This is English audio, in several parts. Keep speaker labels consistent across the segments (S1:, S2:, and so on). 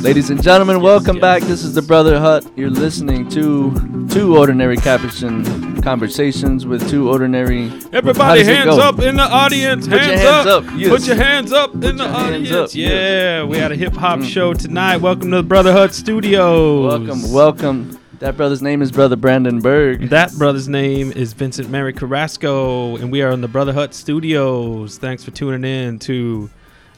S1: Ladies and gentlemen, welcome back. This is the Brother Hut. You're listening to two ordinary Capuchin conversations with two ordinary.
S2: Everybody,
S1: How does it
S2: hands up in the audience.
S1: Put
S2: hands,
S1: hands
S2: up.
S1: up, yes.
S2: Put your hands up in the audience. yeah,
S1: yes.
S2: we had a hip hop mm. show tonight. Welcome to the Brother Hut Studios.
S1: Welcome, welcome. That brother's name is Brother Brandon Berg.
S2: That brother's name is Vincent Mary Carrasco, and we are in the Brother Hut Studios. Thanks for tuning in to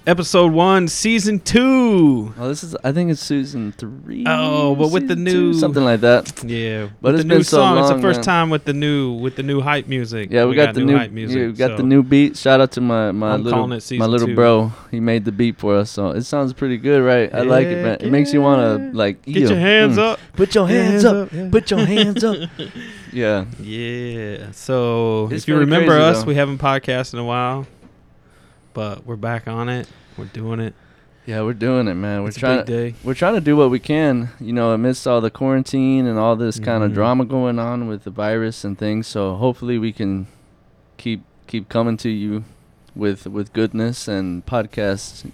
S2: episode one, season two.
S1: Oh, this is. I think it's season three.
S2: Oh, but with the new-
S1: two, something like that.
S2: Yeah,
S1: But it's
S2: the
S1: been
S2: new
S1: so
S2: song. it's the first
S1: man.
S2: time with the new with the new hype music.
S1: Yeah, we, got, the new.
S2: hype music.
S1: yeah, we got the new beat. Shout out to my my
S2: I'm
S1: little
S2: it
S1: my little
S2: two.
S1: bro. He made the beat for us, so it sounds pretty good, right? I like it, man. It makes you wanna like
S2: Get your hands
S1: mm.
S2: up.
S1: Put your hands up.
S2: yeah.
S1: Put your hands up. Yeah.
S2: Yeah. So
S1: It's
S2: if you remember
S1: crazy,
S2: us,
S1: though.
S2: we haven't podcast in a while, but we're back on it. We're doing it.
S1: Yeah, we're doing it, man. We're
S2: it's a
S1: trying
S2: big day.
S1: we're trying to do what we can, you know, amidst all the quarantine and all this kind of drama going on with the virus and things. So hopefully we can keep keep coming to you with with goodness and podcast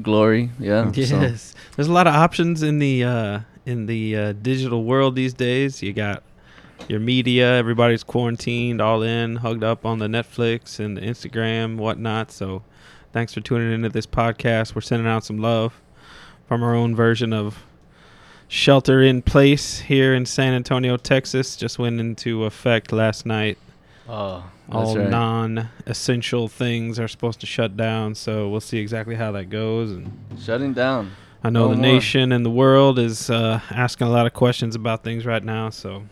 S1: glory. Yeah. so-
S2: Yes. There's a lot of options in the uh, in the uh, digital world these days. You got your media. Everybody's quarantined, all in, hugged up on the Netflix and the Instagram, whatnot. So, thanks for tuning into this podcast. We're sending out some love from our own version of shelter in place here in San Antonio, Texas. Just went into effect last night.
S1: Oh,
S2: all
S1: right.
S2: non-essential things are supposed to shut down. So we'll see exactly how that goes. And
S1: Shutting down.
S2: I know
S1: No
S2: the
S1: more.
S2: nation and the world is uh, asking a lot of questions about things right now. So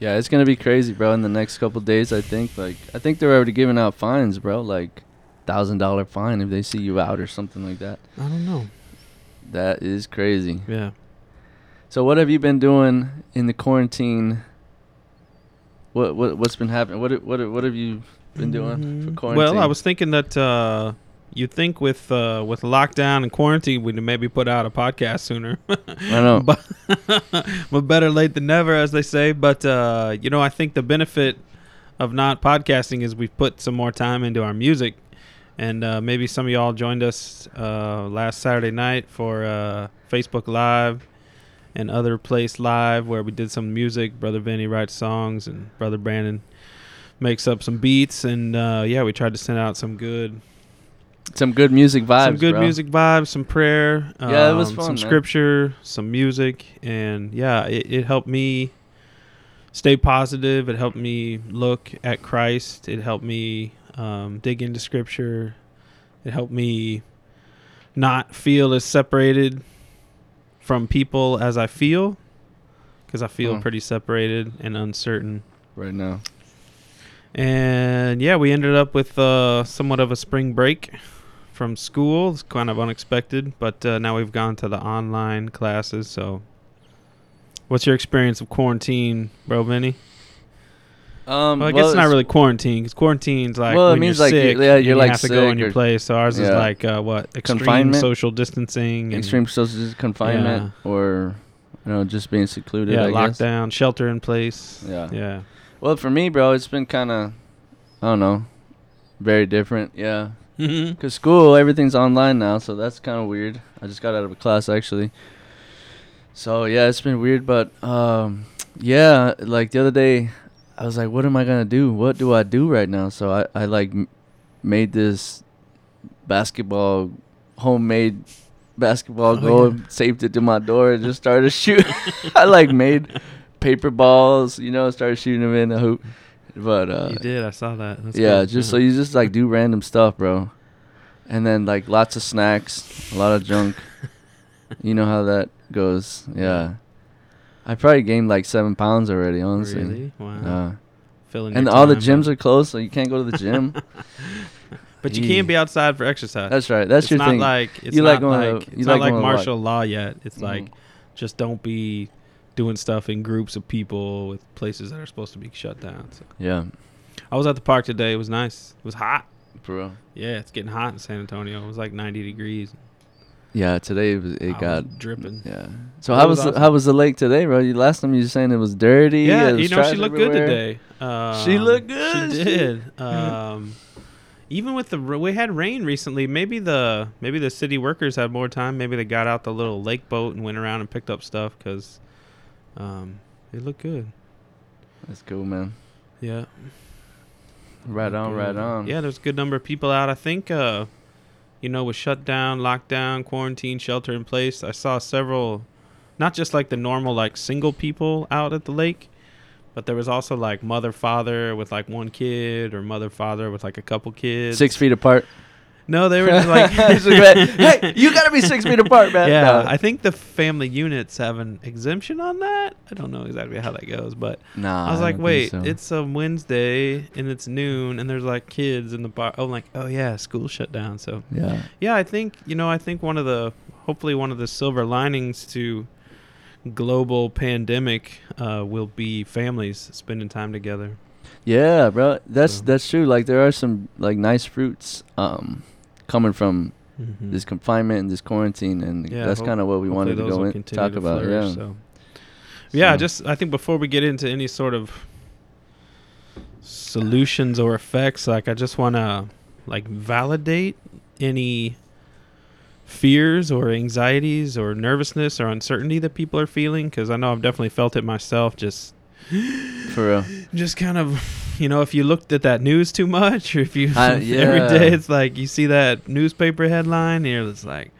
S1: Yeah, it's gonna be crazy, bro. In the next couple days, I think. Like, I think they're already giving out fines, bro. Like, thousand dollar fine if they see you out or something like that.
S2: I don't know.
S1: That is crazy.
S2: Yeah.
S1: So, what have you been doing in the quarantine? What what what's been happening? What what what have you been doing for
S2: Mhm.
S1: quarantine?
S2: Well, I was thinking that uh, you think with uh, with lockdown and quarantine, we'd maybe put out a podcast sooner.
S1: I know.
S2: but, but better late than never, as they say. But uh, you know, I think the benefit of not podcasting is we've put some more time into our music, and uh, maybe some of y'all joined us uh, last Saturday night for uh, Facebook Live and other place live where we did some music. Brother Vinny writes songs, and Brother Brandon makes up some beats, and uh, yeah, we tried to send out some good
S1: some good music vibes.
S2: some good
S1: bro.
S2: music vibes, some prayer,
S1: Yeah, it was
S2: um,
S1: fun,
S2: some
S1: man.
S2: scripture, some music, and yeah, it, it helped me stay positive. It helped me look at Christ. It helped me um, dig into scripture. It helped me not feel as separated from people as I feel, because I feel
S1: Mm.
S2: pretty separated and uncertain.
S1: right now.
S2: And yeah, we ended up with uh, somewhat of a spring break from school. It's kind of unexpected, but uh, now we've gone to the online classes. So, what's your experience of quarantine, bro, Vinny?
S1: Um,
S2: Well, I guess it's not really quarantine because quarantine's like
S1: Well, it
S2: when you're
S1: like you-
S2: sick,
S1: yeah, you're,
S2: you
S1: like,
S2: have to go in your place. So ours is like uh, what extreme social distancing and
S1: extreme social confinement or you know just being secluded.
S2: yeah,
S1: I guess.
S2: lockdown, shelter in place.
S1: Yeah.
S2: yeah.
S1: Well, for me, bro, it's been kind of, I don't know, very different. Yeah.
S2: Mhm.
S1: Cause school, everything's online now, so that's kind of weird. I just got out of a class actually. So yeah, it's been weird, but um, yeah, like the other day, I was like, what am I gonna do? What do I do right now? So I I like m- made this basketball homemade basketball
S2: Oh,
S1: goal,
S2: yeah.
S1: saved it to my door, and just started shooting. I like made paper balls, you know, started shooting them in the hoop. But uh,
S2: you did. I saw that. That's
S1: yeah,
S2: cool.
S1: just so you just like do random stuff, bro. And then like lots of snacks, a lot of junk. you know how that goes. Yeah. I probably gained like seven pounds already, honestly.
S2: Really? Wow.
S1: Uh,
S2: Filling
S1: and all the gyms are closed, so you can't go to the gym.
S2: But you can't be outside for exercise.
S1: That's right. That's
S2: it's
S1: your
S2: not
S1: thing.
S2: like it's
S1: You
S2: not
S1: like going to-
S2: it's
S1: like
S2: not like
S1: walk.
S2: martial law yet. It's
S1: Mhm.
S2: like just don't be doing stuff in groups of people with places that are supposed to be shut down. So
S1: yeah,
S2: I was at the park today. It was nice. It was hot.
S1: bro.
S2: Yeah, it's getting hot in San Antonio. It was like 90 degrees.
S1: Yeah, today it, was, it
S2: I was
S1: got
S2: dripping.
S1: Yeah. So how
S2: was
S1: was the,
S2: awesome.
S1: how was the lake today, bro? You last time you were saying it was dirty.
S2: Yeah,
S1: was
S2: you know she looked
S1: everywhere.
S2: good today. Um,
S1: She looked good.
S2: She did. Um, even with the we had rain recently, maybe the maybe the city workers had more time. Maybe they got out the little lake boat and went around and picked up stuff because um, it looked good.
S1: That's cool, man.
S2: Yeah.
S1: Right on, right on.
S2: Yeah, there's a good number of people out. I think, uh, you know, with shutdown, lockdown, quarantine, shelter in place, I saw several, not just like the normal like single people out at the lake, but there was also like mother father with like one kid or mother father with like a couple kids.
S1: Six feet apart.
S2: No, they were just like,
S1: hey, you gotta be six feet apart, man.
S2: yeah.
S1: No.
S2: I think the family units have an exemption on that. I don't know exactly how that goes, but
S1: Nah.
S2: I was like, wait,
S1: so.
S2: it's a Wednesday and it's noon and there's like kids in the bar. Oh, I'm like, oh yeah, school shut down. So
S1: yeah.
S2: yeah, I think you know, I think one of the hopefully one of the silver linings to global pandemic uh, will be families spending time together.
S1: Yeah, bro. That's
S2: So-
S1: that's true. Like there are some like nice fruits um coming from
S2: Mhm.
S1: this confinement and this quarantine and
S2: Yeah,
S1: that's kind of what we wanted to go in talk about.
S2: flourish,
S1: Yeah.
S2: So. Yeah,
S1: So-
S2: just I think before we get into any sort of solutions or effects, like I just want to like validate any fears or anxieties or nervousness or uncertainty that people are feeling because I know I've definitely felt it myself. Just
S1: for real.
S2: just kind of you know if you looked at that news too much or if you
S1: I- yeah.
S2: day it's like you see that newspaper headline and you're just like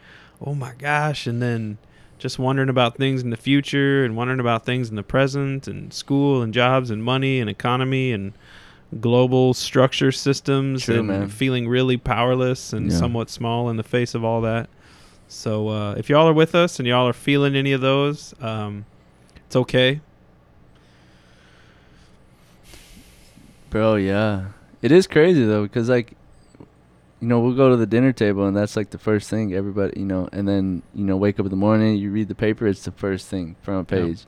S2: oh my gosh and then just wondering about things in the future and wondering about things in the present and school and jobs and money and economy and global structure systems
S1: True,
S2: and
S1: man.
S2: feeling really powerless and
S1: Yeah.
S2: somewhat small in the face of all that so uh, if y'all are with us and y'all are feeling any of those um, it's okay
S1: Bro, yeah. It is crazy though because like you know, we'll go to the dinner table and that's like the first thing everybody, you know, and then, you know, wake up in the morning, you read the paper, it's the first thing front
S2: Yeah.
S1: page.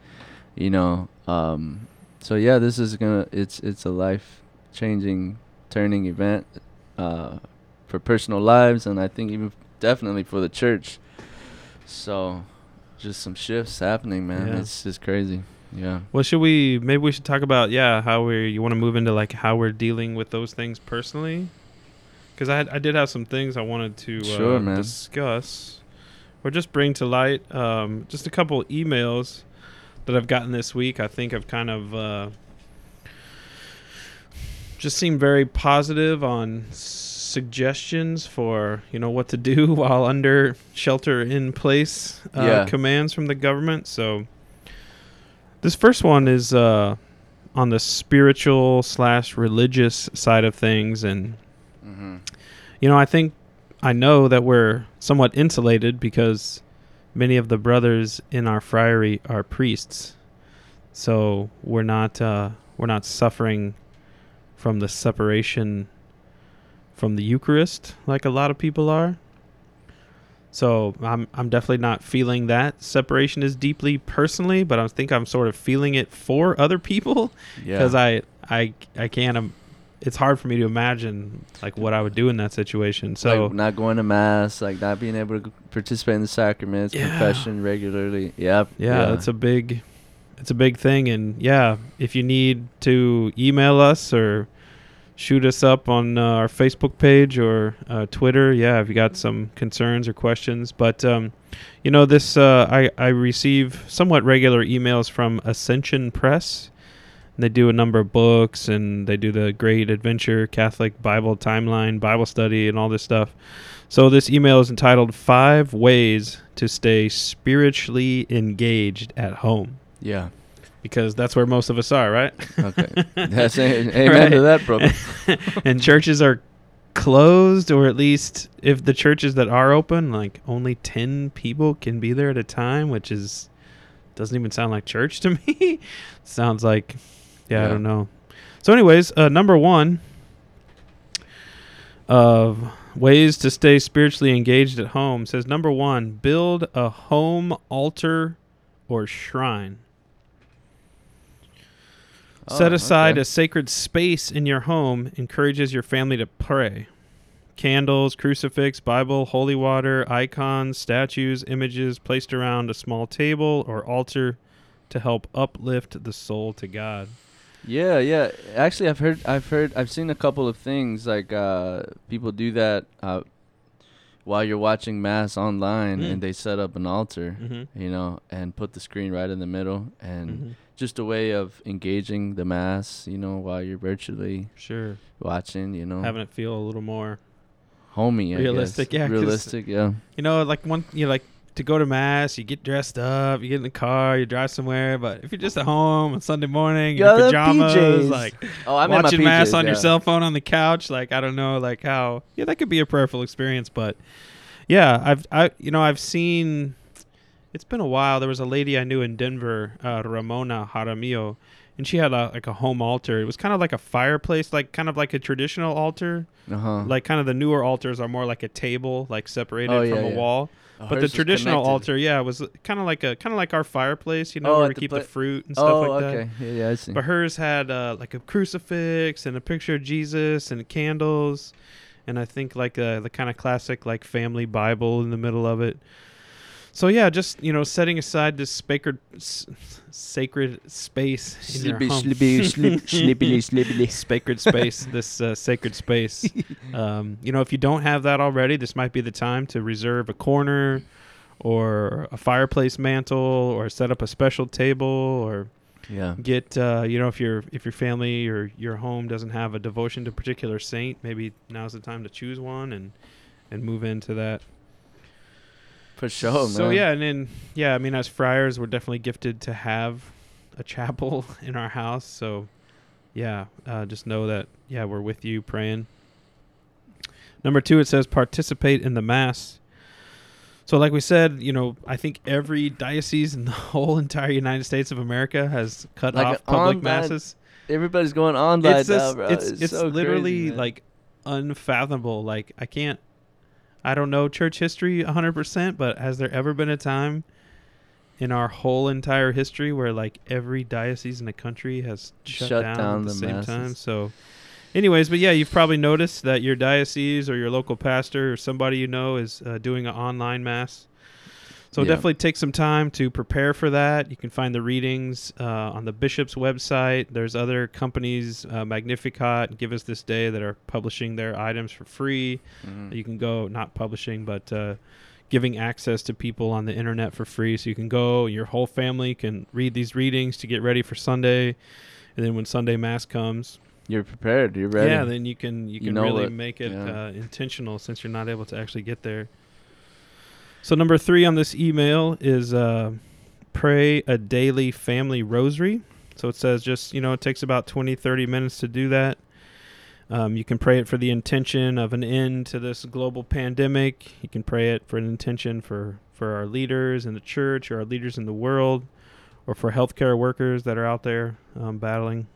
S1: You know, um so yeah, this is going to it's it's a life-changing turning event uh for personal lives and I think even definitely for the church. So just some shifts happening, man.
S2: Yeah.
S1: It's just crazy. Yeah.
S2: Well, should we? Maybe we should talk about yeah how we you want to move into like how we're dealing with those things personally, because I had, I did have some things I wanted to
S1: Sure,
S2: uh,
S1: man.
S2: discuss, or just bring to light. Um, just a couple emails that I've gotten this week. I think I've kind of uh, just seemed very positive on suggestions for you know what to do while under shelter in place uh,
S1: Yeah.
S2: commands from the government. So this first one is uh, on the spiritual slash religious side of things, and
S1: Mhm.
S2: you know I think I know that we're somewhat insulated because many of the brothers in our friary are priests, so we're not uh, we're not suffering from the separation from the Eucharist like a lot of people are. So I'm I'm definitely not feeling that separation as deeply personally, but I think I'm sort of feeling it for other people
S1: Yeah.
S2: because I I I can't. Um, it's hard for me to imagine like what I would do in that situation. So
S1: like not going to mass, like not being able to participate in the sacraments,
S2: Yeah.
S1: confession regularly. Yep.
S2: yeah, that's a big it's a big thing and yeah if you need to email us or shoot us up on uh, our facebook page or uh, twitter. Yeah if you got some concerns or questions. But um, you know this uh, I, I receive somewhat regular emails from ascension press. They do a number of books and they do the great adventure catholic bible timeline bible study and all this stuff. So this email is entitled five ways to stay spiritually engaged at home.
S1: Yeah.
S2: Because that's where most of us are, right?
S1: Okay. That's a- amen to that, brother.
S2: and churches are closed, or at least if the churches that are open, like only 10 people can be there at a time, which is doesn't even sound like church to me. Sounds like, yeah, I don't know. So, anyways, uh, number one of ways to stay spiritually engaged at home says number one, build a home altar or shrine. Set
S1: Oh,
S2: aside
S1: okay.
S2: a sacred space in your home encourages your family to pray. Candles, crucifix, Bible, holy water, icons, statues, images placed around a small table or altar to help uplift the soul to God.
S1: Yeah, yeah. Actually, I've heard, I've heard, I've seen a couple of things like uh, people do that uh, while you're watching mass online,
S2: Mm.
S1: and they set up an altar,
S2: Mm-hmm.
S1: you know, and put the screen right in the middle, and
S2: Mm-hmm.
S1: Just a way of engaging the mass, you know, while you're virtually
S2: Sure.
S1: watching, you know,
S2: Having it feel a little more
S1: homey, I
S2: Realistic,
S1: guess.
S2: yeah,
S1: realistic, yeah.
S2: You know, like one, you know, like to go to mass, you get dressed up, you get in the car, you drive somewhere. But if you're just at home on Sunday morning, in
S1: Yeah,
S2: your pajamas,
S1: PJs.
S2: like
S1: Oh, I'm in
S2: watching mass
S1: PJs,
S2: on your
S1: yeah.
S2: cell phone on the couch, like I don't know, like how, yeah, that could be a prayerful experience. But yeah, I've, I, you know, I've seen. It's been a while. There was a lady I knew in Denver, uh, Ramona Jaramillo, and she had a, like a home altar. It was kind of like a fireplace, like kind of like a traditional altar.
S1: Uh-huh.
S2: Like kind of the newer altars are more like a table, like separated
S1: Oh, yeah,
S2: from a
S1: yeah.
S2: wall.
S1: Oh,
S2: But the
S1: hers was
S2: traditional altar, yeah, was kind of like a kind of like our fireplace, you know,
S1: Oh,
S2: where we
S1: the
S2: keep
S1: pla-
S2: the fruit and stuff
S1: Oh,
S2: like that.
S1: okay. Yeah, yeah, I see.
S2: But hers had uh, like a crucifix and a picture of Jesus and candles, and I think like uh, the kind of classic like family Bible in the middle of it. So yeah, just you know, setting aside this sacred, s- sacred space
S1: Slippy, slippy, slip, slippily, slippily.
S2: sacred space, this uh, sacred space. Um, you know, if you don't have that already, this might be the time to reserve a corner or a fireplace mantle or set up a special table or
S1: Yeah.
S2: get uh, you know if your if your family or your home doesn't have a devotion to a particular saint, maybe now's the time to choose one and and move into that.
S1: For sure,
S2: so
S1: man.
S2: yeah, and then yeah, I mean as friars, we're definitely gifted to have a chapel in our house. So yeah, uh, just know that yeah, we're with you praying. Number two, it says participate in the mass. So, like we said, you know, I think every diocese in the whole entire United States of America has cut
S1: Like
S2: off public masses.
S1: Everybody's going online
S2: It's
S1: now, bro.
S2: it's it's,
S1: so
S2: literally
S1: crazy,
S2: like unfathomable. Like I can't, I don't know church history hundred percent, but has there ever been a time in our whole entire history where like every diocese in the country has shut,
S1: Shut
S2: down,
S1: down
S2: at the,
S1: the
S2: same
S1: masses.
S2: time? So, anyways, but yeah, you've probably noticed that your diocese or your local pastor or somebody you know is uh, doing an online mass. So
S1: Yeah.
S2: definitely take some time to prepare for that. You can find the readings uh, on the bishop's website. There's other companies, uh, Magnificat, Give Us This Day, that are publishing their items for free.
S1: Mhm.
S2: You can go, not publishing, but uh, giving access to people on the internet for free. So you can go, your whole family can read these readings to get ready for Sunday. And then when Sunday Mass comes,
S1: You're prepared. You're ready.
S2: yeah, then you can you
S1: You
S2: can
S1: know
S2: really
S1: what-
S2: make it
S1: yeah.
S2: uh, intentional since you're not able to actually get there. So number three on this email is uh, pray a daily family rosary. So it says just you know it takes about 20, 30 minutes to do that. Um, you can pray it for the intention of an end to this global pandemic. You can pray it for an intention for for our leaders in the church or our leaders in the world, or for healthcare workers that are out there um, battling.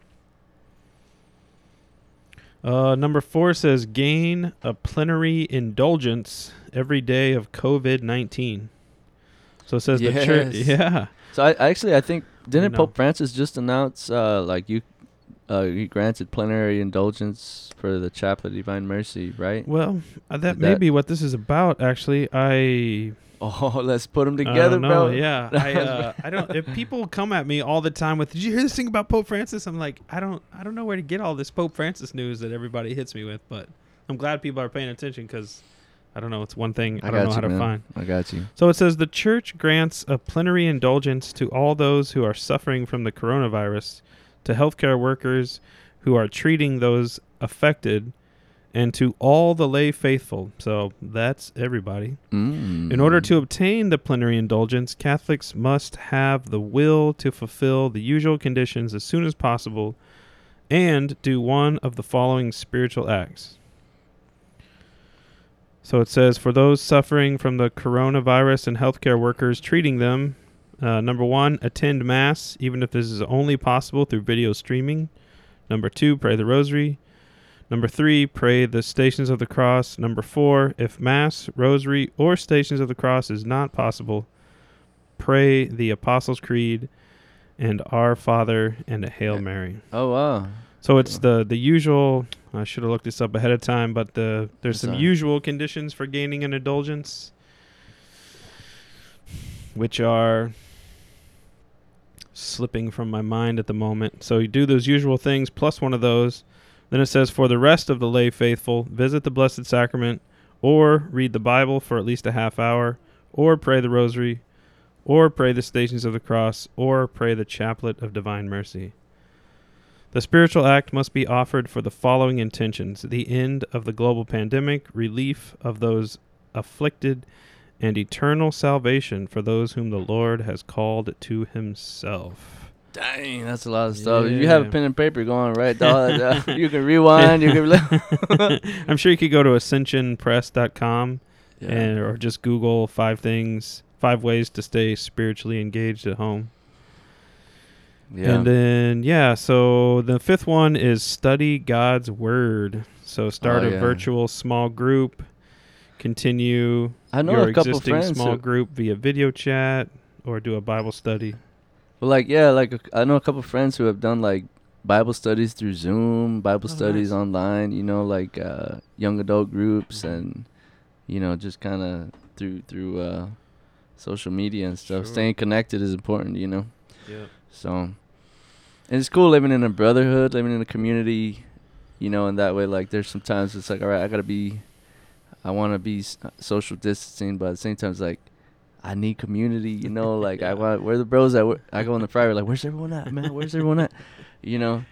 S2: Uh, number four says gain a plenary indulgence every day of COVID nineteen. So it says the church. Yeah.
S1: So I actually I think didn't. Pope Francis just announce uh like you uh he granted plenary indulgence for the Chaplet of Divine Mercy, right?
S2: Well, uh, that
S1: Did
S2: may
S1: that-
S2: be what this is about. Actually, I
S1: Oh, let's put them together,
S2: don't
S1: bro.
S2: Yeah, I uh, I don't. If people come at me all the time with, "Did you hear this thing about Pope Francis?" I'm like, I don't I don't know where to get all this Pope Francis news that everybody hits me with. But I'm glad people are paying attention because I don't know. It's one thing I,
S1: I
S2: don't know
S1: you,
S2: how to
S1: man.
S2: find.
S1: I got you.
S2: So it says the church grants a plenary indulgence to all those who are suffering from the coronavirus, to healthcare workers who are treating those affected, and to all the lay faithful. So that's everybody.
S1: Mm.
S2: In order to obtain the plenary indulgence, Catholics must have the will to fulfill the usual conditions as soon as possible and do one of the following spiritual acts. So it says for those suffering from the coronavirus and healthcare workers treating them, uh, number one, attend Mass, even if this is only possible through video streaming. Number two, pray the Rosary. Number three, pray the Stations of the Cross. Number four, if Mass, Rosary, or Stations of the Cross is not possible, pray the Apostles' Creed and Our Father and a Hail Mary.
S1: Oh wow.
S2: So it's the the usual. I should have looked this up ahead of time, but the there's
S1: That's
S2: some usual conditions for gaining an indulgence, which are slipping from my mind at the moment. So you do those usual things plus one of those. Then it says, for the rest of the lay faithful, visit the Blessed Sacrament, or read the Bible for at least a half hour, or pray the Rosary, or pray the Stations of the Cross, or pray the Chaplet of Divine Mercy. The spiritual act must be offered for the following intentions the end of the global pandemic, relief of those afflicted, and eternal salvation for those whom the Lord has called to himself.
S1: Dang, that's a lot of stuff. If you have a pen and paper going right, dog, you can rewind. You can.
S2: I'm sure you could go to ascensionpress.com
S1: yeah.
S2: and or just Google five things, five ways to stay spiritually engaged at home.
S1: yeah.
S2: And then yeah, so the fifth one is study God's word. So start
S1: Oh,
S2: a
S1: yeah.
S2: virtual small group, continue
S1: I know
S2: your
S1: a couple
S2: existing
S1: friends.
S2: small
S1: who-
S2: group via video chat or do a Bible study.
S1: Well, like yeah, like a, I know a couple friends who have done like Bible studies through Zoom, Bible
S2: Oh,
S1: studies
S2: nice.
S1: online. You know, like uh, young adult groups, and you know, just kind of through through uh, social media and stuff.
S2: Sure.
S1: Staying connected is important. You know,
S2: Yeah.
S1: so and it's cool living in a brotherhood, living in a community. You know, in that way, like there's sometimes it's like, all right, I gotta be, I want to be social distancing, but at the same time, it's like. I need community, you know. Like I
S2: Yeah.
S1: want where the bros at. Where, I go in the friary, like where's everyone at, man? Where's everyone at? You know.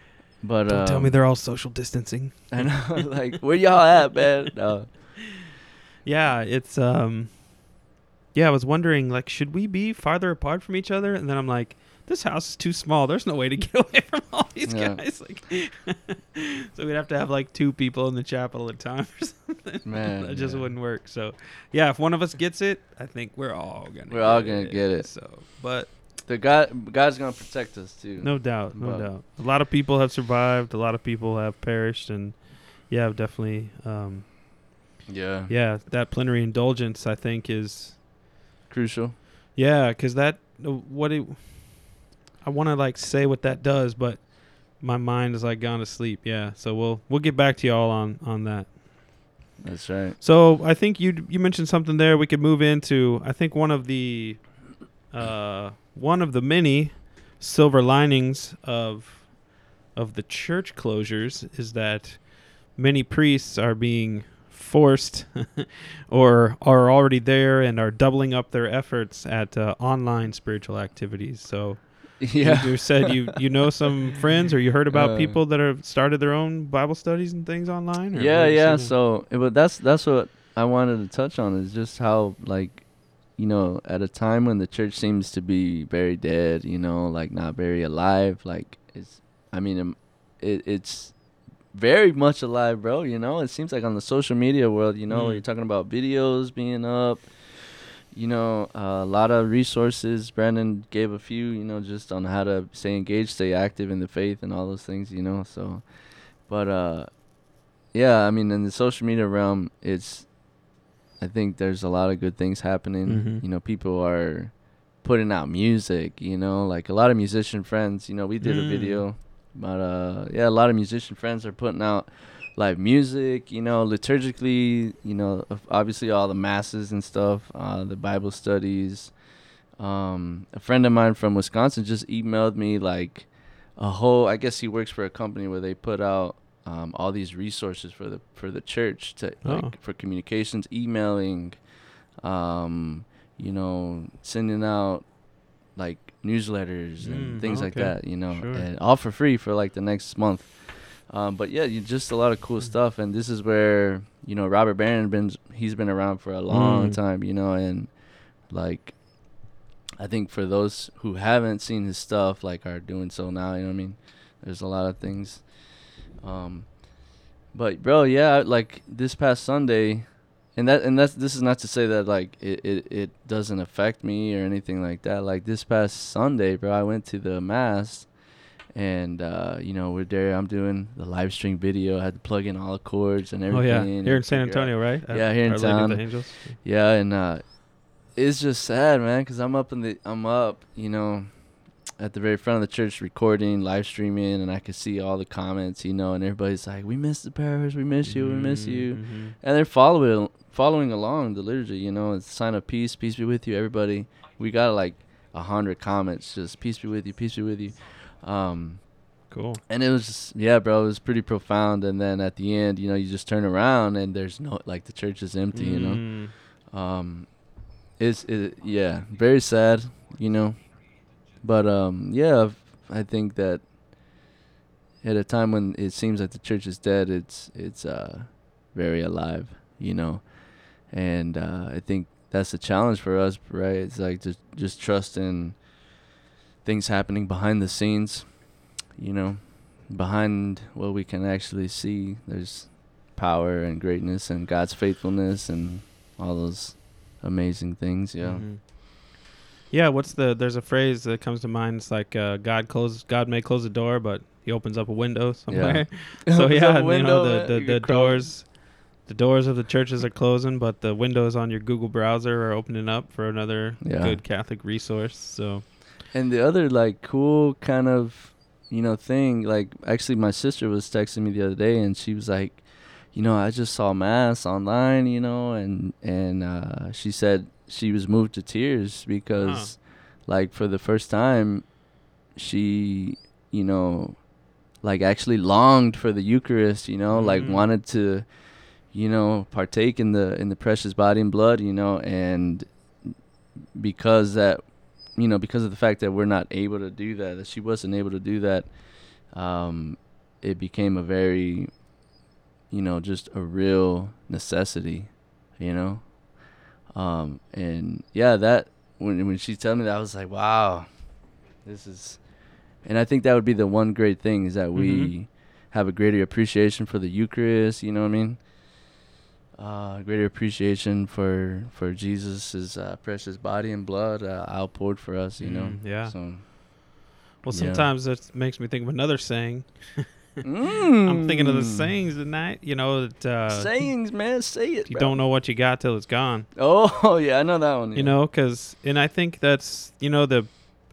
S1: But
S2: Don't tell
S1: um,
S2: me they're all social distancing.
S1: I know, like where y'all at, man? No.
S2: Yeah, it's um Yeah, I was wondering like should we be farther apart from each other? And then I'm like this house is too small. There's no way to get away from all these
S1: Yeah.
S2: guys. Like, so we'd have to have like two people in the chapel at a time or something.
S1: Man,
S2: that just
S1: yeah.
S2: wouldn't work. So, yeah, if one of us gets it, I think we're all gonna.
S1: We're all gonna get it.
S2: So, but
S1: The God, God's gonna protect us too.
S2: no doubt, no
S1: But-
S2: doubt. A lot of people have survived. A lot of people have perished, and yeah, definitely. Um,
S1: Yeah.
S2: yeah, that plenary indulgence, I think, is
S1: Crucial.
S2: Yeah, because that what it. I want to like say what that does, but my mind is like gone to sleep. Yeah, so we'll we'll get back to y'all on on that.
S1: That's right.
S2: So I think you you mentioned something there. We could move into. I think one of the, uh, one of the many silver linings of, of the church closures is that many priests are being forced, or are already there and are doubling up their efforts at uh, online spiritual activities. So
S1: Yeah.
S2: you said you you know some friends or you heard about
S1: Uh,
S2: people that have started their own Bible studies and things online. Or
S1: yeah,
S2: you
S1: yeah. So, but that's that's what I wanted to touch on is just how like, you know, at a time when the church seems to be very dead, you know, like not very alive. Like it's, I mean, um, it it's very much alive, bro. You know, it seems like on the social media world, you know,
S2: Mm.
S1: you're talking about videos being up. You know, uh, a lot of resources. Brandon gave a few, you know, just on how to stay engaged, stay active in the faith, and all those things. You know, so, but uh, yeah, I mean, in the social media realm, it's, I think there's a lot of good things happening.
S2: Mhm.
S1: You know, people are putting out music. You know, like a lot of musician friends. You know, we did a
S2: Mm.
S1: video, but uh, yeah, a lot of musician friends are putting out live music. You know, liturgically. You know, obviously all the masses and stuff. Uh, the Bible studies. Um, a friend of mine from Wisconsin just emailed me like a whole. I guess he works for a company where they put out um, all these resources for the for the church to like
S2: Oh.
S1: for communications, emailing, um, you know, sending out like newsletters and
S2: Mm,
S1: things like that. You know,
S2: Sure.
S1: and all for free for like the next month. Um, but yeah, you just a lot of cool
S2: Mm.
S1: stuff, and this is where you know Robert Barron been he's been around for a long
S2: Mm.
S1: time, you know, and like I think for those who haven't seen his stuff, like are doing so now, you know what I mean? There's a lot of things. Um, but bro, yeah, like this past Sunday, and that and that's this is not to say that like it, it it doesn't affect me or anything like that. Like this past Sunday, bro, I went to the mass, and uh, you know we're there. I'm doing the live stream video. I had to plug in all the cords and everything.
S2: Oh
S1: yeah,
S2: here in San Antonio, right?
S1: Yeah, here in
S2: Our Lady of
S1: town. yeah, and uh, it's just sad, man, because I'm up in the I'm up, you know, at the very front of the church recording, live streaming, and I could see all the comments, you know, and everybody's like, "We miss the parish, we miss you, we miss you,"
S2: Mhm.
S1: and they're following following along the liturgy, you know, it's a sign of peace, peace be with you, everybody. We gotta like a hundred comments, just peace be with you, peace be with you. Um,
S2: Cool.
S1: and it was just yeah, bro, it was pretty profound. And then at the end, you know, you just turn around and there's no like the church is empty, you know.
S2: Mm.
S1: Um, it's it yeah, very sad, you know, but um, yeah, I think that at a time when it seems like the church is dead, it's it's uh very alive, you know, and uh, I think that's the challenge for us, right? It's like just just trust in things happening behind the scenes, you know, behind what we can actually see. There's power and greatness and God's faithfulness and all those amazing things. Yeah.
S2: Mhm. Yeah, what's the there's a phrase that comes to mind. It's like uh, God closes God may close the door, but he opens up a window somewhere. so yeah,
S1: a
S2: you know the, the, the doors the doors of the churches are closing, but the windows on your Google browser are opening up for another
S1: Yeah.
S2: good Catholic resource. So
S1: And the other like cool kind of you know thing, like actually my sister was texting me the other day and she was like, you know, I just saw mass online, you know, and and uh, she said she was moved to tears because like for the first time she, you know, like actually longed for the Eucharist, you know, like
S2: Mm.
S1: wanted to you know, partake in the in the precious body and blood, you know, and because that you know, because of the fact that we're not able to do that, that she wasn't able to do that, um, it became a very, you know, just a real necessity, you know, um, and yeah, that when when she told me that, I was like, wow, this is, and I think that would be the one great thing is that we
S2: Mhm.
S1: have a greater appreciation for the Eucharist. You know what I mean? Uh, greater appreciation for for Jesus's uh, precious body and blood uh, outpoured for us. You know.
S2: Mm, yeah.
S1: So.
S2: well,
S1: Yeah.
S2: sometimes that makes me think of another saying. I'm
S1: Mm.
S2: thinking of the sayings tonight. You know that uh,
S1: sayings, man. Say it.
S2: you
S1: bro.
S2: don't know what you got till it's gone.
S1: Oh yeah, I know that one.
S2: you
S1: yeah.
S2: know because and i think that's you know the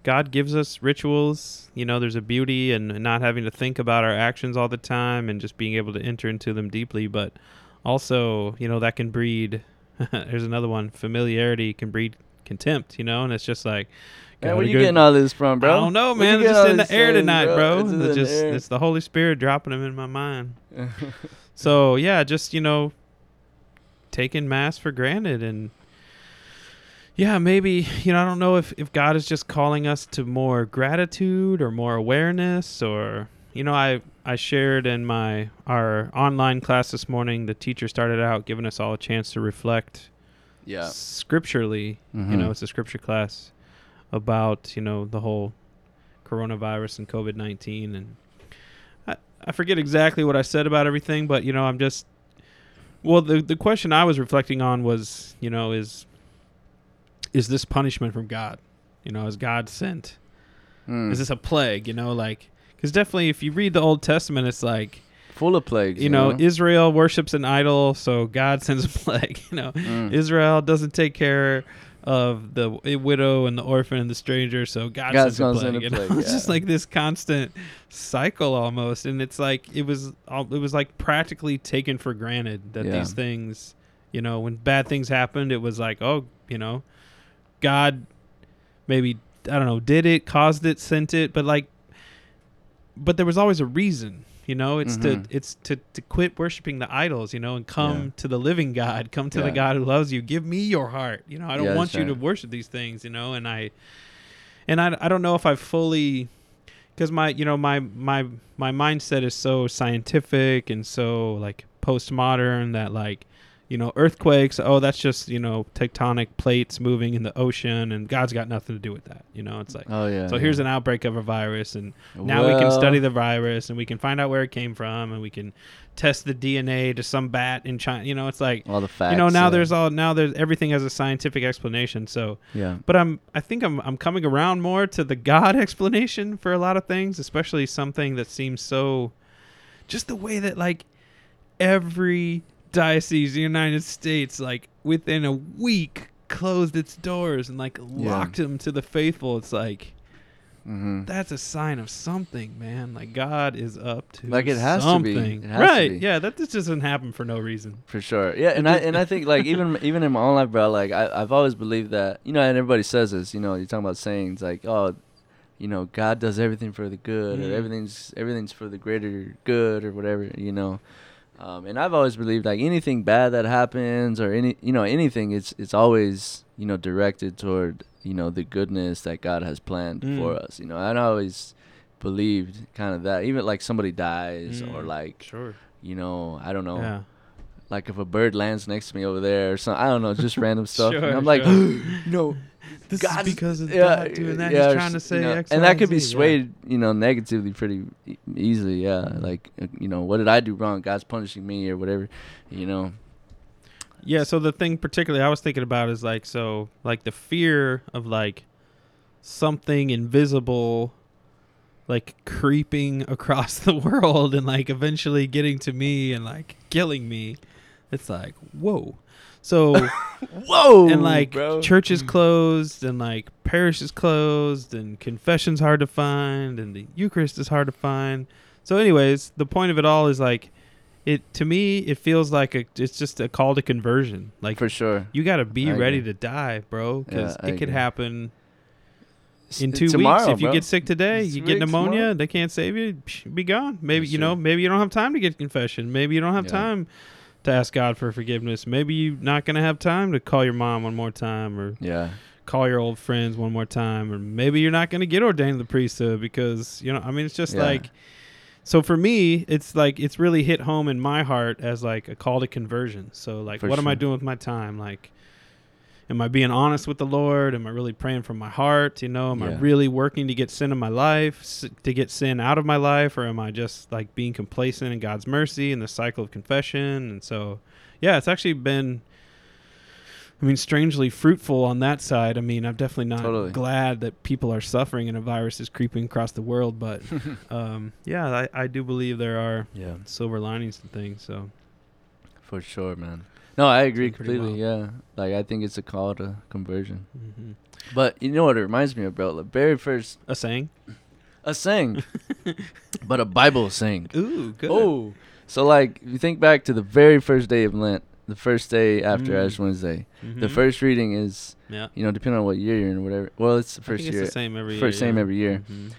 S2: god gives us rituals you know there's a beauty in not having to think about our actions all the time and just being able to enter into them deeply but also you know that can breed there's another one familiarity can breed contempt you know and it's just like
S1: Man, where you
S2: go-
S1: getting all this from, bro?
S2: I don't know, man.
S1: getting
S2: Just in the air tonight, bro.
S1: It's in
S2: It's
S1: the
S2: just it's the Holy Spirit dropping them in my mind. So yeah, just you know, taking mass for granted, and yeah, maybe you know, I don't know if if God is just calling us to more gratitude or more awareness, or you know, I I shared in my our online class this morning. The teacher started out giving us all a chance to reflect
S1: yeah.
S2: scripturally. You
S1: Mhm.
S2: know, it's a scripture class about you know the whole coronavirus and COVID nineteen, and I I forget exactly what I said about everything, but you know I'm just well the the question I was reflecting on was you know is is this punishment from God? You know, is God sent?
S1: Mm.
S2: Is this a plague? You know, like because definitely if you read the Old Testament, it's like
S1: full of plagues?
S2: you know Israel worships an idol, so God sends a plague. You know,
S1: Mm.
S2: Israel doesn't take care of the widow and the orphan and the stranger, so God
S1: God's
S2: sends a plague.
S1: send a
S2: know?
S1: plague,
S2: it's just like this constant cycle almost, and it's like it was it was like practically taken for granted that
S1: Yeah.
S2: these things, you know, when bad things happened, it was like, oh, you know, God maybe I don't know, did it, caused it, sent it, but like, but there was always a reason. You know, it's
S1: Mhm.
S2: to it's to, to quit worshiping the idols, you know, and come
S1: Yeah.
S2: to the living God, come to the God who loves you. Give me your heart. You know, I don't
S1: Yeah,
S2: want you to worship these things, you know, and I and I, I don't know if I fully because my you know my my my mindset is so scientific and so like postmodern that like you know earthquakes oh that's just you know tectonic plates moving in the ocean and god's got nothing to do with that you know it's like
S1: Oh yeah.
S2: so here's an outbreak of a virus and
S1: an
S2: now we can study the virus and we can find out where it came from and we can test the dna to some bat in china you know it's like
S1: all the facts.
S2: you know now
S1: yeah.
S2: there's all now there's everything has a scientific explanation so
S1: yeah.
S2: but I'm I think I'm I'm coming around more to the God explanation for a lot of things, especially something that seems so just the way that like every diocese the United States like within a week closed its doors and like
S1: Yeah.
S2: locked them to the faithful. It's like
S1: hmm
S2: that's a sign of something, man. Like God is up to
S1: Like, it has to be.
S2: something.
S1: Has to
S2: right?
S1: be.
S2: Yeah, that just doesn't happen for no reason.
S1: For sure. Yeah, and I and I think like even even in my own life, bro. Like I I've always believed that you know, and everybody says this. You know, you're talking about sayings like, oh, you know, God does everything for the good,
S2: Mm.
S1: or everything's everything's for the greater good, or whatever. You know. Um, and I've always believed like anything bad that happens or any you know anything it's it's always you know directed toward you know the goodness that God has planned for
S2: Mm.
S1: us you know I always believed kind of that even like somebody dies or
S2: Mm.
S1: like
S2: Sure.
S1: you know I don't know
S2: Yeah.
S1: like if a bird lands next to me over there or something. I don't know, just random stuff. and I'm like,
S2: sure.
S1: you know,
S2: This is because of
S1: yeah,
S2: God doing that.
S1: yeah,
S2: He's trying to say
S1: you know,
S2: X,
S1: and
S2: Y,
S1: that could be
S2: Z, yeah.
S1: swayed, you know, negatively pretty e- easily. Yeah, like uh, you know, what did I do wrong? God's punishing me or whatever. You know.
S2: Yeah, so the thing particularly I was thinking about is like so like the fear of like something invisible like creeping across the world and like eventually getting to me and like killing me. It's like, whoa. So
S1: Whoa.
S2: and like
S1: bro.
S2: church is mm. closed and like parish is closed and confession's hard to find and the Eucharist is hard to find. So anyways, the point of it all is like it to me it feels like a it's just a call to conversion. Like
S1: for sure.
S2: you got to be
S1: I
S2: ready
S1: agree.
S2: to die, bro, cuz
S1: Yeah,
S2: it could happen in 2
S1: tomorrow,
S2: weeks if you
S1: bro.
S2: get sick today,
S1: This
S2: you get pneumonia,
S1: tomorrow.
S2: they can't save you, psh, be gone. Maybe
S1: That's
S2: you know,
S1: true.
S2: maybe you don't have time to get confession. Maybe you don't have
S1: Yeah.
S2: time to ask God for forgiveness. Maybe you're not going to have time to call your mom one more time or
S1: Yeah.
S2: call your old friends one more time or maybe you're not going to get ordained to the priesthood because you know i mean it's just
S1: Yeah.
S2: like so for me it's like it's really hit home in my heart as like a call to conversion so like
S1: For
S2: what am i doing with my time like am i being honest with the lord am i really praying from my heart you know am i really working to get sin in my life to get sin out of my life or am i just like being complacent in god's mercy and the cycle of confession and so yeah it's actually been I mean, strangely fruitful on that side. I mean, I'm definitely not
S1: Totally.
S2: glad that people are suffering and a virus is creeping across the world, but um, yeah, I, I do believe there are
S1: yeah.
S2: silver linings and things. So
S1: For sure, man. No, I agree completely. Yeah. Like I think it's a call to conversion.
S2: hmm
S1: But you know what it reminds me of, bro? The very first
S2: a saying.
S1: a saying, but a Bible saying.
S2: Ooh, good.
S1: Oh, so like if you think back to the very first day of Lent, the first day after
S2: Mm.
S1: Ash Wednesday. The
S2: Mhm.
S1: first reading is,
S2: yeah.
S1: you know, depending on what year you're in, or whatever. Well, it's the first year,
S2: it's the same every year.
S1: first same
S2: yeah.
S1: every year.
S2: Mhm.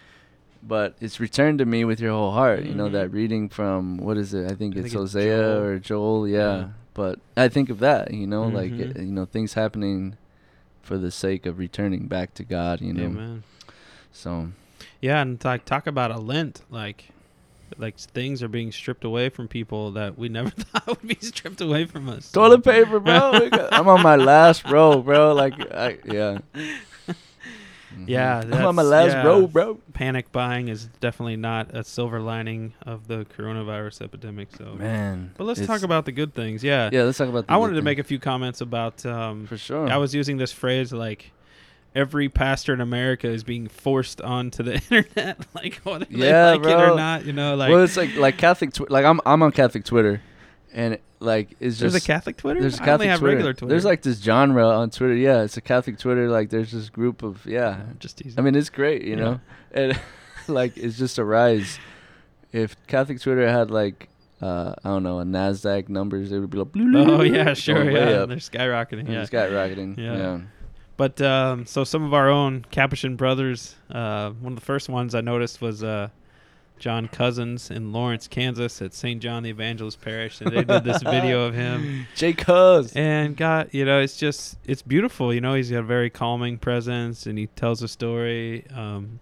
S1: but it's returned to me with your whole heart. You know
S2: Mhm.
S1: that reading from what is it? I think
S2: I
S1: it's
S2: think
S1: Hosea or Joel. Yeah.
S2: Yeah.
S1: But I think of that. You know, like
S2: Mhm.
S1: uh, you know things happening for the sake of returning back to God. You know,
S2: Amen.
S1: so
S2: Yeah, and like talk about a Lent, like like things are being stripped away from people that we never thought would be stripped away from us.
S1: toilet paper, bro. I'm on my last row, bro. Like, I, yeah. Mhm.
S2: Yeah,
S1: I'm on my last
S2: yeah.
S1: row, bro.
S2: Panic buying is definitely not a silver lining of the coronavirus epidemic. So,
S1: Man,
S2: but let's talk about the good things. Yeah,
S1: Yeah, let's talk about. The
S2: I
S1: good
S2: wanted to
S1: thing.
S2: make a few comments about. Um,
S1: for sure.
S2: I was using this phrase like. Every pastor in America is being forced onto the internet, like whether
S1: Yeah,
S2: they like it
S1: bro.
S2: or not. You know, like
S1: well, it's like like Catholic. Twi- like I'm I'm on Catholic Twitter, and like it's
S2: there's
S1: just
S2: a Catholic Twitter.
S1: There's a
S2: I only
S1: Catholic
S2: have
S1: Twitter.
S2: regular Twitter.
S1: There's like this genre on Twitter. Yeah, it's a Catholic Twitter. Like there's this group of yeah.
S2: Just teasing.
S1: I mean, it's great, you
S2: Yeah.
S1: know, and like it's just a rise. If Catholic Twitter had like uh, I don't know a Nasdaq numbers, it would be like
S2: oh yeah, sure, yeah,
S1: up.
S2: they're skyrocketing.
S1: Yeah.
S2: Yeah,
S1: skyrocketing.
S2: Yeah.
S1: Yeah.
S2: But um, so some of our own Capuchin brothers, uh, one of the first ones I noticed was uh, John Cousins in Lawrence, Kansas, at St. John the Evangelist Parish, and they did this video of him.
S1: Jay Cuz.
S2: And got you know, it's just it's beautiful. You know, he's got a very calming presence, and he tells a story. Um,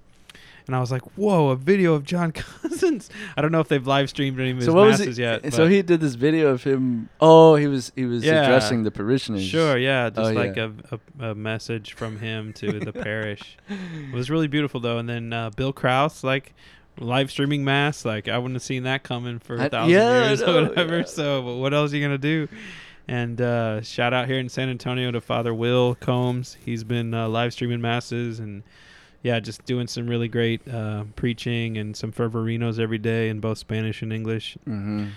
S2: and I was like, "Whoa, a video of John Cousins!" I don't know if they've live streamed any of his
S1: So what was
S2: masses yet.
S1: so he did this video of him. Oh, he was he was
S2: Yeah.
S1: addressing the parishioners.
S2: Sure, yeah, just
S1: Oh,
S2: like
S1: yeah.
S2: A, a, a message from him to the parish. It was really beautiful though. And then uh, Bill Kraus, like live streaming mass, like I wouldn't have seen that coming for a thousand
S1: yeah,
S2: years
S1: know,
S2: or whatever.
S1: yeah.
S2: So, but what else are you gonna do? And uh, shout out here in San Antonio to Father Will Combs. He's been uh, live streaming masses and yeah, just doing some really great uh, preaching and some fervorinos every day in both Spanish and English.
S1: Mm-hmm.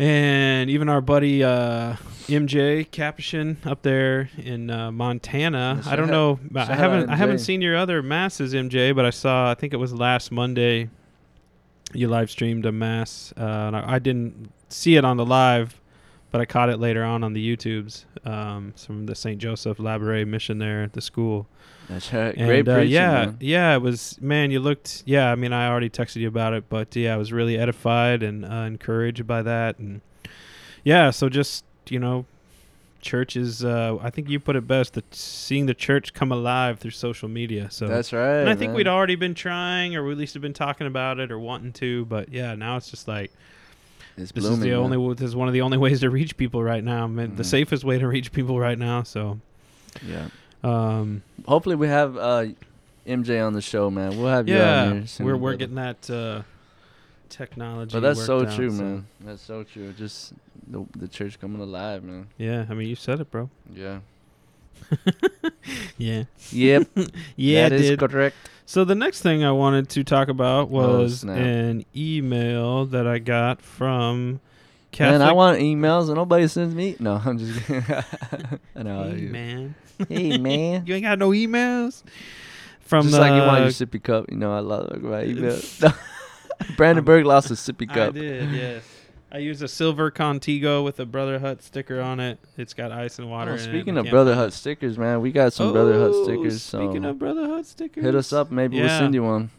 S2: And even our buddy uh, MJ Capuchin up there in uh, Montana. I don't know. I haven't. I haven't seen your other masses, MJ, but I saw. I think it was last Monday. You live streamed a mass. Uh, I didn't see it on the live, but I caught it later on on the YouTubes um, from the St. Joseph Labre mission there at the school.
S1: That's right.
S2: And,
S1: Great
S2: uh,
S1: preaching,
S2: yeah,
S1: man.
S2: yeah, it was. Man, you looked. Yeah, I mean, I already texted you about it, but yeah, I was really edified and uh, encouraged by that, and yeah, so just you know, church is. Uh, I think you put it best. That seeing the church come alive through social media. So
S1: That's right.
S2: and I think
S1: man.
S2: we'd already been trying, or we at least have been talking about it, or wanting to. But yeah, now it's just like
S1: It's
S2: this
S1: blooming,
S2: is the
S1: man.
S2: only. This is one of the only ways to reach people right now. I mean, the
S1: Mhm.
S2: safest way to reach people right now. So,
S1: Yeah.
S2: um,
S1: Hopefully we have uh, MJ on the show, man. We'll have you
S2: yeah,
S1: on here soon.
S2: we're we're getting that uh, technology.
S1: But that's so
S2: out,
S1: true,
S2: so-
S1: man. That's so true. Just the, the church coming alive, man.
S2: Yeah, I mean, you said it, bro.
S1: Yeah.
S2: Yeah,
S1: Yep.
S2: yeah,
S1: that is correct.
S2: So the next thing I wanted to talk about
S1: Oh,
S2: was
S1: snap.
S2: an email that I got from Catholic.
S1: Man, I want emails and nobody sends me. No, I'm just kidding. I know.
S2: Hey man,
S1: Hey, man.
S2: you ain't got no emails from
S1: just
S2: the.
S1: like you want your sippy cup. You know, I love my emails. Brandenburg lost a sippy cup.
S2: I did, yes. I use a silver Contigo with a Brother Hut sticker on it. It's got ice and water.
S1: Oh,
S2: in
S1: speaking of Brother Hut stickers, man, we got some Brother Hut
S2: Oh,
S1: stickers.
S2: Speaking
S1: So
S2: of Brother Hut stickers,
S1: hit us up. Maybe we'll send you one.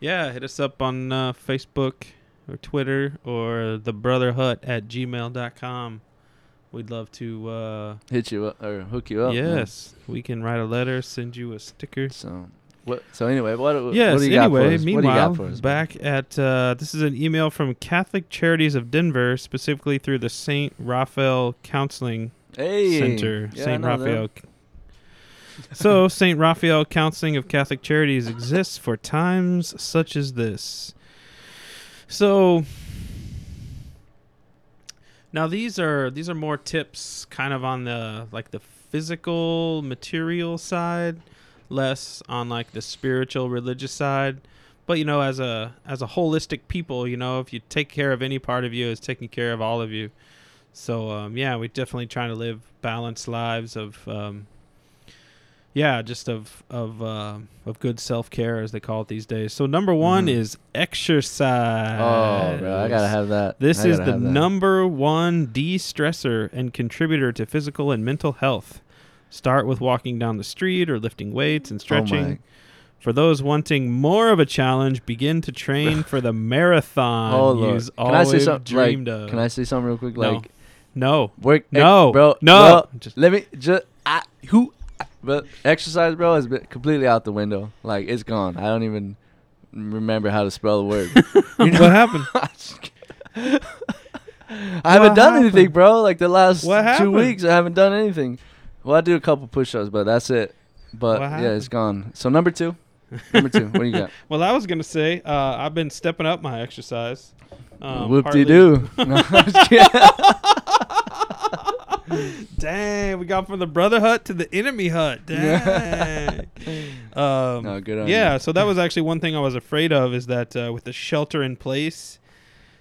S2: Yeah, hit us up on uh, Facebook or Twitter or the Brother Hut at gmail.com. We'd love to, uh,
S1: Hit you up or hook you up. man.
S2: yes, we can write a letter, send you a sticker.
S1: So what? So anyway, what?
S2: Yes,
S1: what do you got for
S2: anyway,
S1: us? What do you got for us,
S2: back at, uh, this is an email from Catholic Charities of Denver, specifically through the St. Raphael Counseling
S1: hey,
S2: Center.
S1: Yeah,
S2: St. Raphael. so, St. Raphael Counseling of Catholic Charities exists for times such as this. So, now these are these are more tips, kind of on the like the physical, material side, less on like the spiritual, religious side. But you know, as a as a holistic people, you know, if you take care of any part of you, it's taking care of all of you. So um, yeah, we're definitely trying to live balanced lives of um, yeah, just of of uh, of good self care as they call it these days. So number one
S1: Mhm.
S2: is exercise.
S1: Oh, bro, I gotta have that.
S2: This is the number one de-stressor and contributor to physical and mental health. Start with walking down the street or lifting weights and oh stretching.
S1: Oh.
S2: For those wanting more of a challenge, begin to train for the marathon
S1: Oh, Can I say something? Like,
S2: dreamed of.
S1: Can I say something real quick?
S2: No.
S1: Like,
S2: No,
S1: work. ex-
S2: no,
S1: bro.
S2: no. Just-
S1: Let me just. I who. But exercise, bro, has been completely out the window. Like it's gone. I don't even remember how to spell the word. You know-
S2: what happened?
S1: I haven't done
S2: happened?
S1: anything, bro. Like the last two weeks, I haven't done anything. Well, I do a couple push-ups, but that's it. But
S2: What
S1: yeah, it's gone. So number two, number two, what do you got?
S2: Well, I was gonna say uh, I've been stepping up my exercise. Um,
S1: Whoop de doo. No, I'm just kidding.
S2: Dang, we got from the brother hut to the enemy hut. Dang. um,
S1: No, good on
S2: yeah,
S1: you.
S2: so that was actually one thing I was afraid of is that uh, with the shelter in place,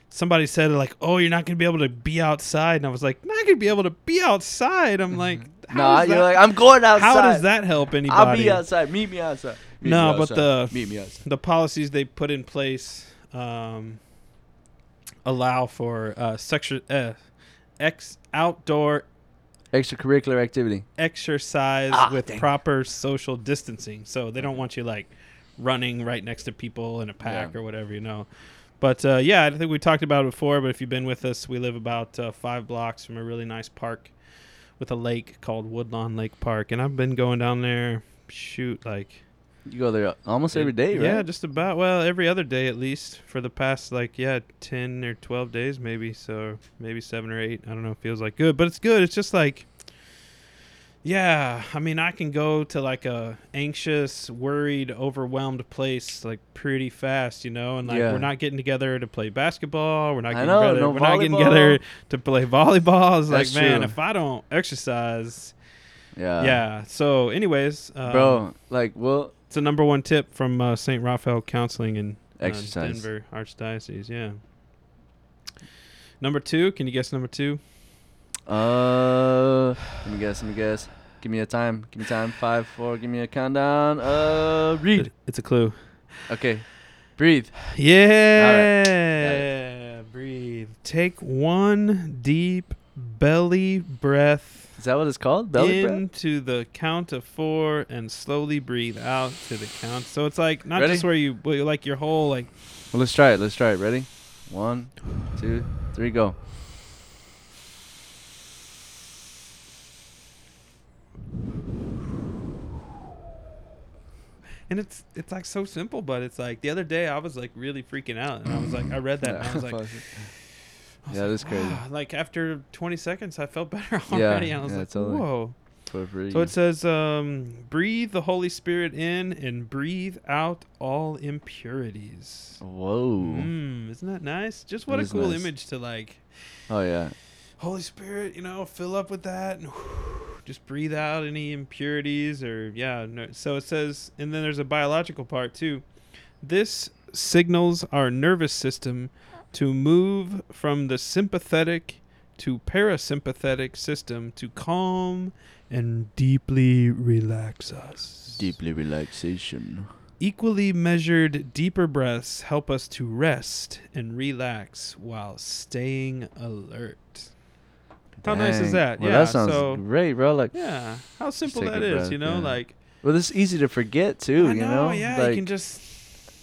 S2: somebody said like, "Oh, you're not gonna be able to be outside," and I was like, "Not gonna be able to be outside." I'm like, how
S1: Nah, you're
S2: that,
S1: like, I'm going outside.
S2: how does that help anybody?
S1: I'll be outside. Meet me outside. Meet
S2: No,
S1: me
S2: but
S1: outside.
S2: the-
S1: meet me outside.
S2: the policies they put in place um, allow for uh, sexual uh, ex outdoor
S1: Extracurricular activity.
S2: exercise
S1: Ah,
S2: with proper social distancing. So they don't want you like running right next to people in a pack
S1: Yeah.
S2: or whatever, you know. But uh, yeah, I think we talked about it before. But if you've been with us, we live about uh, five blocks from a really nice park with a lake called Woodlawn Lake Park, and I've been going down there. Shoot, like
S1: You go there almost every day, right?
S2: yeah, just about. Well, every other day at least for the past like yeah, ten or twelve days maybe. So maybe seven or eight. I don't know. Feels like good, but it's good. It's just like, yeah. I mean, I can go to like a anxious, worried, overwhelmed place like pretty fast, you know. And like
S1: Yeah.
S2: we're not getting together to play basketball. We're not getting
S1: know,
S2: together.
S1: no
S2: we're not getting together to play volleyball. It's
S1: That's
S2: like man,
S1: true.
S2: if I don't exercise,
S1: yeah.
S2: yeah. So, anyways, um,
S1: Bro, like, well,
S2: it's a number one tip from uh, St. Raphael Counseling in uh,
S1: Exercise.
S2: Denver Archdiocese. Yeah. Number two. Can you guess number two?
S1: Uh, let me guess. Let me guess. Give me a time. Give me time. Five, four. Give me a countdown. Uh, read.
S2: It's a clue.
S1: Okay, breathe.
S2: Yeah. Breathe. Take one deep belly breath
S1: Is that what it's called? Belly breath.
S2: into the count of four and slowly breathe out to the count. So it's like not
S1: Ready?
S2: just where you where you- like your whole like
S1: Well, let's try it. Let's try it. Ready? One, two, three, go.
S2: And it's it's like so simple, but it's like the other day I was like really freaking out and I was like I read that and I was like I was
S1: yeah, that's crazy.
S2: "Ah," like after 20 seconds I felt better
S1: Yeah,
S2: already. and I was
S1: yeah,
S2: like,
S1: totally.
S2: whoa. So it says, um, breathe the Holy Spirit in and breathe out all impurities.
S1: Whoa.
S2: Mm, isn't that nice? Just what a cool
S1: nice.
S2: image to like,
S1: Oh yeah.
S2: Holy Spirit, you know, fill up with that and just breathe out any impurities or, yeah. No, so it says, and then there's a biological part too. This signals our nervous system to move from the sympathetic to parasympathetic system to calm and deeply relax us.
S1: Deeply relaxation.
S2: Equally measured, deeper breaths help us to rest and relax while staying alert. How nice is that?
S1: Well,
S2: Yeah,
S1: that sounds
S2: so-
S1: great, bro. Like,
S2: Yeah, how simple that is,
S1: breath,
S2: you know?
S1: yeah.
S2: Like,
S1: well, it's easy to forget too.
S2: I
S1: you
S2: know,
S1: know,
S2: yeah,
S1: like
S2: you can just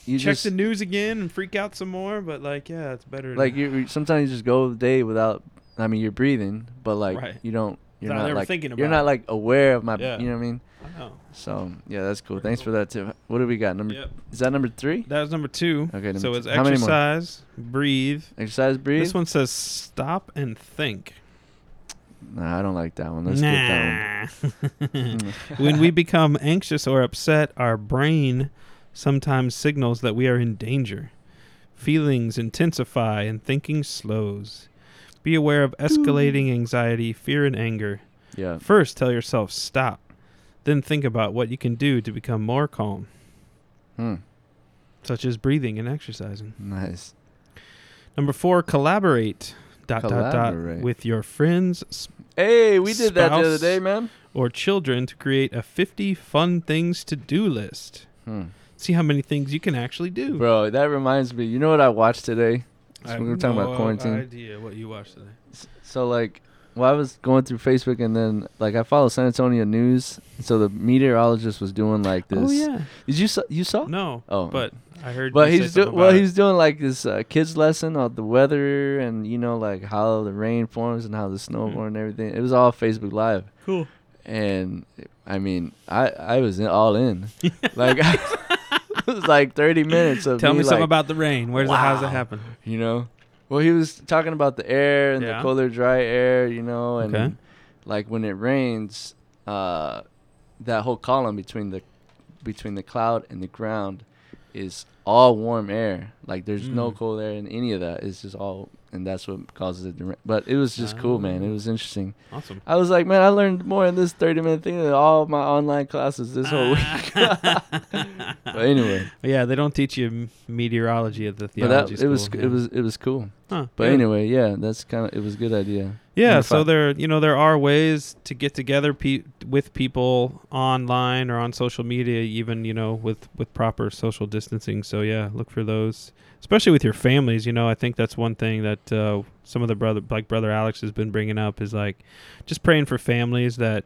S1: you
S2: check
S1: just
S2: the news again and freak out some more. But like, yeah, it's better.
S1: like you. Sometimes you just go the day without. I mean, you're breathing, but like
S2: Right.
S1: you don't. You're not like
S2: thinking about
S1: you're
S2: not
S1: like aware of my.
S2: Yeah.
S1: You know what I mean?
S2: I know.
S1: So yeah, that's cool.
S2: Very
S1: Thanks
S2: cool.
S1: for that too. What do we got? Number
S2: Yep.
S1: is that number three?
S2: That was number two.
S1: Okay, number
S2: so it's exercise, breathe.
S1: Exercise, breathe.
S2: This one says stop and think.
S1: Nah, I don't like that one. Let's skip that
S2: nah.
S1: one.
S2: when we become anxious or upset, our brain sometimes signals that we are in danger. Feelings intensify and thinking slows. Be aware of escalating anxiety, fear, and anger.
S1: yeah.
S2: First, tell yourself stop. Then think about what you can do to become more calm,
S1: Hmm.
S2: such as breathing and exercising.
S1: Nice.
S2: Number four, collaborate. Dot, dot,
S1: Collaborate.
S2: dot with your friends s-
S1: Hey, we did that the other day, man.
S2: or children to create a 50 fun things to do list.
S1: Hmm.
S2: See how many things you can actually do.
S1: Bro, that reminds me. You know what I watched today?
S2: I
S1: So
S2: have
S1: we were talking
S2: no
S1: about quarantine.
S2: idea what you watched today.
S1: So like, well, I was going through Facebook and then like I follow San Antonio news. So the meteorologist was doing like this.
S2: Oh yeah.
S1: Did you saw, you saw?
S2: No,
S1: Oh,
S2: but I heard.
S1: But he's doing well.
S2: it.
S1: He's doing like this uh, kids lesson on the weather and you know like how the rain forms and how the snow
S2: Mhm.
S1: forms and everything. It was all Facebook Live,
S2: cool.
S1: and I mean I I was in, all in. like it was like thirty minutes of
S2: Tell me,
S1: me
S2: something
S1: like,
S2: about the rain. Where's it? How's it happen?
S1: you know. Well, he was talking about the air and
S2: Yeah.
S1: the colder, dry air, you know, and
S2: Okay.
S1: like when it rains, uh, that whole column between the between the cloud and the ground is all warm air. Like there's no
S2: Mm.
S1: cold air in any of that. It's just all, and that's what causes it to. But it was just cool, man. It
S2: Ah.
S1: was interesting.
S2: Awesome.
S1: I was like, man, I learned more in this 30 minute thing than all my online classes this whole week. but anyway,
S2: yeah, they don't teach you meteorology at the
S1: but
S2: theology
S1: that, it was
S2: school,
S1: it was it was cool.
S2: Huh,
S1: But
S2: good.
S1: anyway, yeah, that's kind of it was a good idea.
S2: Yeah, so there, you know, there are ways to get together pe- with people online or on social media, even you know, with with proper social distancing. So yeah, look for those, especially with your families. You know, I think that's one thing that uh, some of the brother, like brother Alex, has been bringing up is like just praying for families that,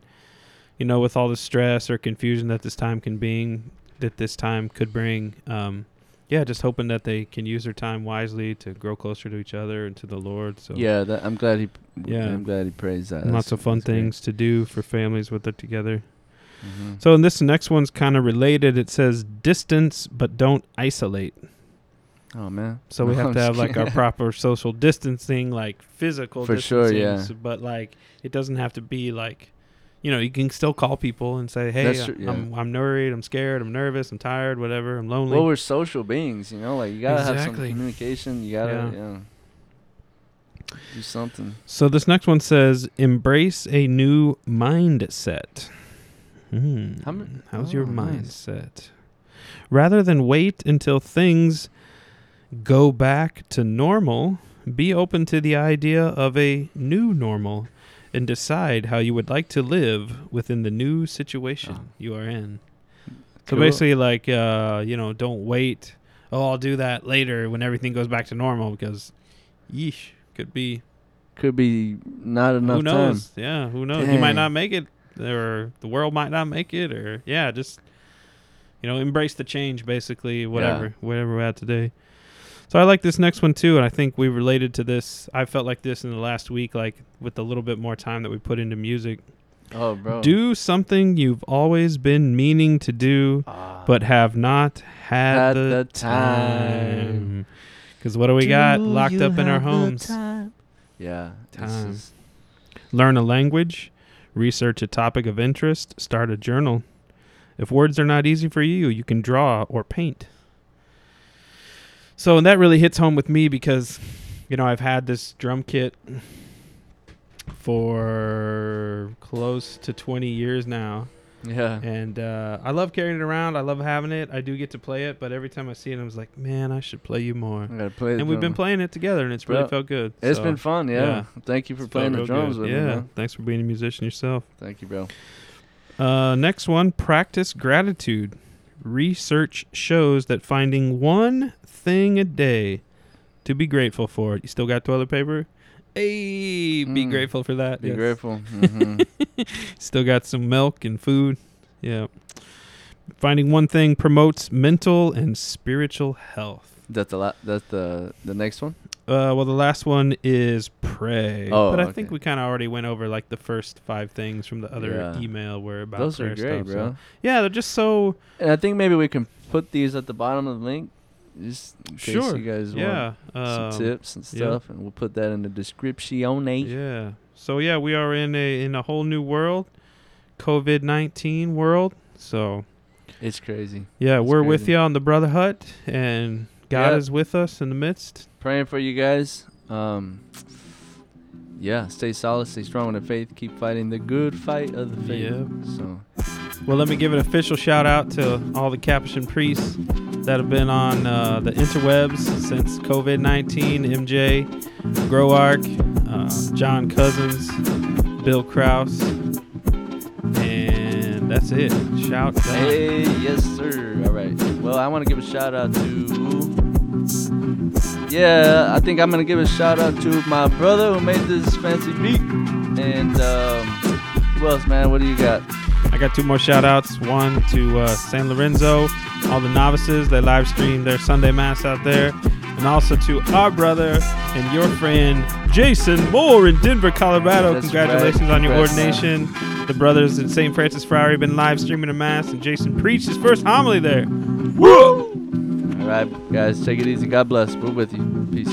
S2: you know, with all the stress or confusion that this time can bring, that this time could bring. Um, yeah, just hoping that they can use their time wisely to grow closer to each other and to the Lord. So
S1: Yeah, that, I'm glad he.
S2: Yeah.
S1: I'm glad he praised that.
S2: lots
S1: That's-
S2: of fun
S1: that's great.
S2: things to do for families with it together.
S1: Mhm.
S2: So, in this next one's kind of related. It says distance, but don't isolate.
S1: Oh man.
S2: So we
S1: No,
S2: have
S1: I'm
S2: to have like our proper social distancing, like physical
S1: For sure, yeah.
S2: But like, it doesn't have to be like, you know, you can still call people and say, "Hey,
S1: true, yeah.
S2: I'm I'm worried, I'm scared, I'm nervous, I'm tired, whatever, I'm lonely."
S1: Well, we're social beings, you know. Like you gotta have some communication. You gotta,
S2: Yeah.
S1: yeah. Do something.
S2: So this next one says, "Embrace a new mindset." Hmm.
S1: How m-
S2: How's your
S1: oh, nice.
S2: mindset? Rather than wait until things go back to normal, be open to the idea of a new normal and decide how you would like to live within the new situation
S1: Oh.
S2: you are in. So
S1: Cool.
S2: basically, like, uh, you know, don't wait. Oh, I'll do that later when everything goes back to normal because, yeesh, could be
S1: Could be not enough
S2: who
S1: time.
S2: knows? Yeah, who knows? You might not make it, or the world might not make it, or yeah, just you know, embrace the change. Basically, whatever, whatever we're at today. So I like this next one too, and I think we related to this. I felt like this in the last week, like with a little bit more time that we put into music.
S1: Oh, bro.
S2: Do something you've always been meaning to do,
S1: Ah.
S2: but have not had,
S1: Had
S2: the,
S1: the
S2: time.
S1: time.
S2: Because what do we got locked up in our homes?
S1: time? Yeah. this
S2: Time.
S1: is-
S2: Learn a language, research a topic of interest, start a journal. If words are not easy for you, you can draw or paint. So, and that really hits home with me because, you know, I've had this drum kit for close to 20 years now.
S1: yeah.
S2: And uh, I love carrying it around. I love having it. I do get to play it, but every time I see it, I was like, man, I should play you more.
S1: I gotta play.
S2: And we've been playing it together, and it's really
S1: Bro,
S2: felt good.
S1: It's
S2: So,
S1: been fun. Yeah.
S2: yeah.
S1: Thank you for
S2: it's
S1: playing the drums
S2: good.
S1: with
S2: yeah.
S1: me. man.
S2: Thanks for being a musician yourself.
S1: Thank you, bro.
S2: Uh, next one, practice gratitude. Research shows that finding one thing a day to be grateful for. You still got toilet paper? Hey, be
S1: Mm.
S2: grateful for that.
S1: Be
S2: yes.
S1: grateful. hmm
S2: Still got some milk and food. Yeah. Finding one thing promotes mental and spiritual health.
S1: that's the la- That's the the next one.
S2: Uh, well, the last one is pray.
S1: Oh,
S2: but I
S1: okay.
S2: think we kind of already went over like the first five things from the other
S1: Yeah.
S2: email were about
S1: Those are great,
S2: stuff,
S1: bro.
S2: so- Yeah, they're just so
S1: And I think maybe we can put these at the bottom of the link, just in case
S2: Sure.
S1: you guys
S2: yeah.
S1: want some
S2: um,
S1: tips and
S2: yeah.
S1: stuff, and we'll put that in the description.
S2: Yeah. So yeah, we are in a in a whole new world, COVID nineteen world. So
S1: It's crazy.
S2: yeah,
S1: That's
S2: we're with you on the Brother Hut, and God
S1: Yeah.
S2: is with us in the midst.
S1: Praying for you guys. Um, yeah, stay solid, stay strong in the faith, keep fighting the good fight of the faith.
S2: Yep.
S1: So
S2: Well, let me give an official shout out to all the Capuchin priests that have been on uh, the interwebs since COVID 19 MJ, Groark, uh, John Cousins, Bill Kraus. And that's it. Shout out.
S1: Hey, yes, sir. All right. Well, I want to give a shout out to. Yeah, I think I'm gonna give a shout out to my brother who made this fancy beat. And um, who else, man? What do you got?
S2: I got two more shout outs. One to uh, San Lorenzo, all the novices. They live stream their Sunday Mass out there. And also to our brother and your friend, Jason Moore in Denver, Colorado.
S1: That's
S2: Congratulations
S1: right.
S2: on your
S1: Congrats, man.
S2: ordination. The brothers at St. Francis Friary have been live streaming a Mass, and Jason preached his first homily there.
S1: All right, guys, take it easy. God bless. We're with you. Peace.